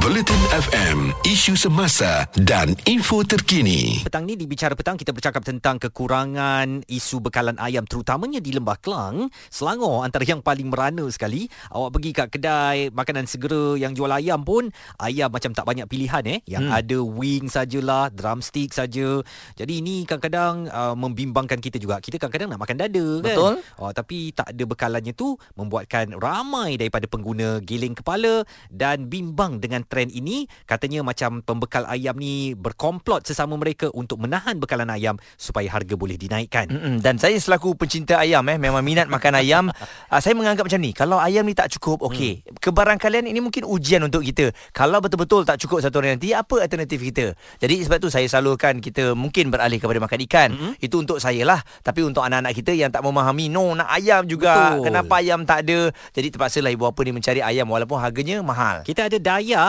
Bulletin FM, isu semasa dan info terkini. Petang ni di Bicara Petang kita bercakap tentang kekurangan isu bekalan ayam terutamanya di Lembah Kelang. Selangor antara yang paling merana sekali. Awak pergi kat kedai makanan segera yang jual ayam pun ayam macam tak banyak pilihan eh. Yang hmm. ada wing sajalah, drumstick saja. Jadi ini kadang-kadang uh, membimbangkan kita juga. Kita kadang-kadang nak makan dada kan. Betul. Oh, tapi tak ada bekalannya tu membuatkan ramai daripada pengguna giling kepala dan bimbang dengan dengan trend ini katanya macam pembekal ayam ni berkomplot sesama mereka untuk menahan bekalan ayam supaya harga boleh dinaikkan. Mm-mm. Dan saya selaku pencinta ayam eh memang minat makan ayam. uh, saya menganggap macam ni, kalau ayam ni tak cukup, okey. Hmm. Kebarangkalian ini mungkin ujian untuk kita. Kalau betul-betul tak cukup satu hari nanti, apa alternatif kita? Jadi sebab tu saya salurkan kita mungkin beralih kepada makan ikan. Mm-hmm. Itu untuk saya lah. Tapi untuk anak-anak kita yang tak memahami, no nak ayam juga. Betul. Kenapa ayam tak ada? Jadi terpaksalah ibu bapa ni mencari ayam walaupun harganya mahal. Kita ada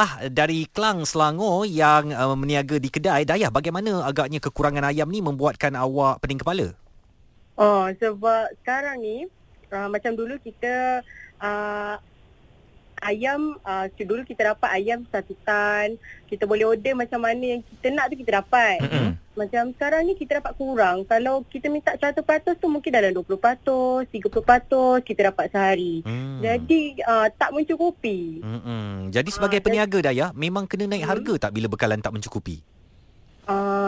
Dayah dari Klang Selangor yang uh, meniaga di kedai. Dayah, bagaimana agaknya kekurangan ayam ni membuatkan awak pening kepala? Oh, sebab sekarang ni uh, macam dulu kita uh, ayam uh, dulu kita dapat ayam satu tan. Kita boleh order macam mana yang kita nak tu kita dapat. Mm-hmm. Macam sekarang ni kita dapat kurang. Kalau kita minta 100% tu mungkin dalam 20%, 30% kita dapat sehari. Mm. Jadi uh, tak mencukupi. Mm-mm. Jadi sebagai uh, peniaga Dayah, memang kena naik mm. harga tak bila bekalan tak mencukupi?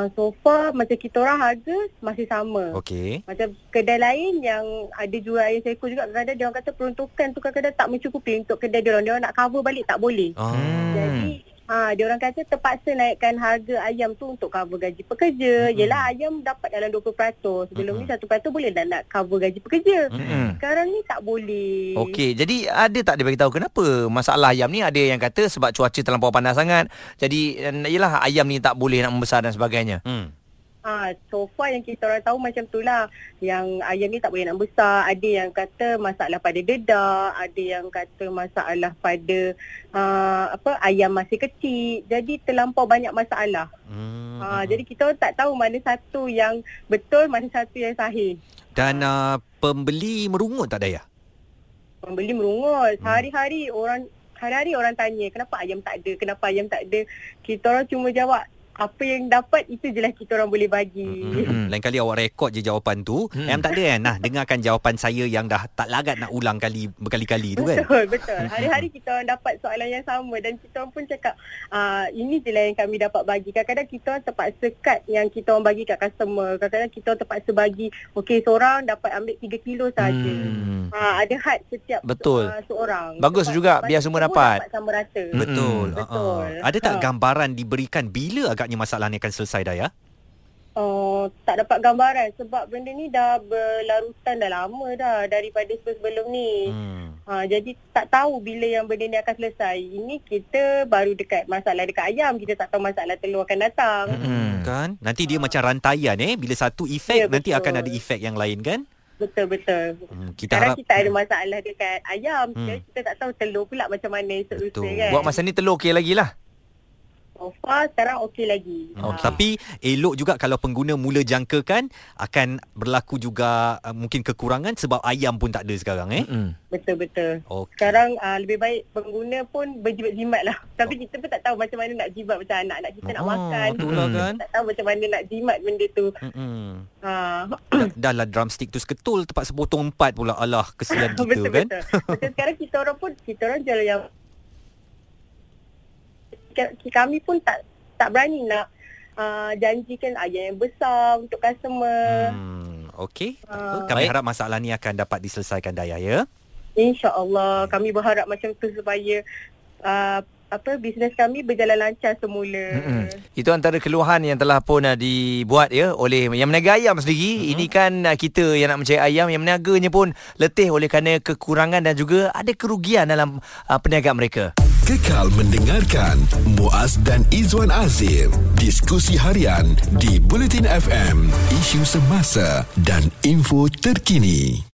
Uh, so far macam kita orang harga masih sama. Okey. Macam kedai lain yang ada jual ayam seekor juga kadang-kadang dia orang kata peruntukan tu kadang-kadang tak mencukupi untuk kedai dia orang. Dia orang nak cover balik tak boleh. Hmm. Jadi Ha, dia orang kata terpaksa naikkan harga ayam tu untuk cover gaji pekerja. Mm-hmm. Yelah ayam dapat dalam 20%. Sebelum mm-hmm. ni 1% boleh dah nak cover gaji pekerja. Mm-hmm. Sekarang ni tak boleh. Okey, jadi ada tak dia bagi tahu kenapa masalah ayam ni ada yang kata sebab cuaca terlampau panas sangat. Jadi yelah ayam ni tak boleh nak membesar dan sebagainya. Hmm. Ha, so far yang kita orang tahu macam tu lah. Yang ayam ni tak boleh nak besar. Ada yang kata masalah pada dedak. Ada yang kata masalah pada uh, apa ayam masih kecil. Jadi terlampau banyak masalah. Hmm. Ha, jadi kita orang tak tahu mana satu yang betul, mana satu yang sahih. Dan uh, pembeli merungut tak Daya? Pembeli merungut. Hmm. Hari-hari orang hari-hari orang tanya kenapa ayam tak ada, kenapa ayam tak ada. Kita orang cuma jawab apa yang dapat itu jelas kita orang boleh bagi. Hmm. Lain kali awak rekod je jawapan tu. Hmm. Em tak ada kan? Nah, dengarkan jawapan saya yang dah tak lagat nak ulang kali berkali-kali tu kan. Betul, betul. Hari-hari kita orang dapat soalan yang sama dan kita orang pun cakap uh, ini je lah yang kami dapat bagi. Kadang-kadang kita orang terpaksa cut yang kita orang bagi kat customer. Kadang-kadang kita orang terpaksa bagi okey seorang dapat ambil 3 kilo saja. Hmm. Uh, ada had setiap betul. Uh, seorang. Bagus Sebab juga biar semua dapat. dapat sama rata. Betul. Hmm. Betul. Uh-uh. Ada tak ha. gambaran diberikan bila agak agaknya masalah ni akan selesai dah ya? Oh, tak dapat gambaran sebab benda ni dah berlarutan dah lama dah daripada sebelum ni. Hmm. Ha, jadi tak tahu bila yang benda ni akan selesai. Ini kita baru dekat masalah dekat ayam. Kita tak tahu masalah telur akan datang. Hmm. Kan? Nanti dia ha. macam rantaian eh. Bila satu efek ya, nanti akan ada efek yang lain kan? Betul betul. Hmm, kita Sekarang harap... kita ada masalah dekat ayam. Hmm. Kita tak tahu telur pula macam mana esok lusa kan. Buat masa ni telur okey lagi lah. So far sekarang okey lagi. Oh, ha. Tapi elok juga kalau pengguna mula jangkakan akan berlaku juga uh, mungkin kekurangan sebab ayam pun tak ada sekarang eh. Betul-betul. Okay. Sekarang uh, lebih baik pengguna pun berjimat-jimat lah. Tapi oh. kita pun tak tahu macam mana nak jimat macam anak-anak kita oh, nak makan. Itulah kan. Tak tahu macam mana nak jimat benda tu. Ha. Dah lah drumstick tu seketul tempat sepotong empat pula. Alah kesian kita betul, kan. Betul. Sekarang kita orang pun kita orang jalan yang kami pun tak tak berani nak uh, janjikan ayam yang besar untuk customer. Hmm, Okey. Uh, kami harap masalah ni akan dapat diselesaikan Daya ya. InsyaAllah. Kami berharap macam tu supaya uh, apa bisnes kami berjalan lancar semula. Mm-hmm. Itu antara keluhan yang telah pun uh, dibuat ya oleh yang meniaga ayam sendiri. Mm-hmm. Ini kan uh, kita yang nak mencari ayam yang meniaganya pun letih oleh kerana kekurangan dan juga ada kerugian dalam uh, perniagaan mereka. Kekal mendengarkan Muaz dan Izwan Azir diskusi harian di Bulletin FM isu semasa dan info terkini.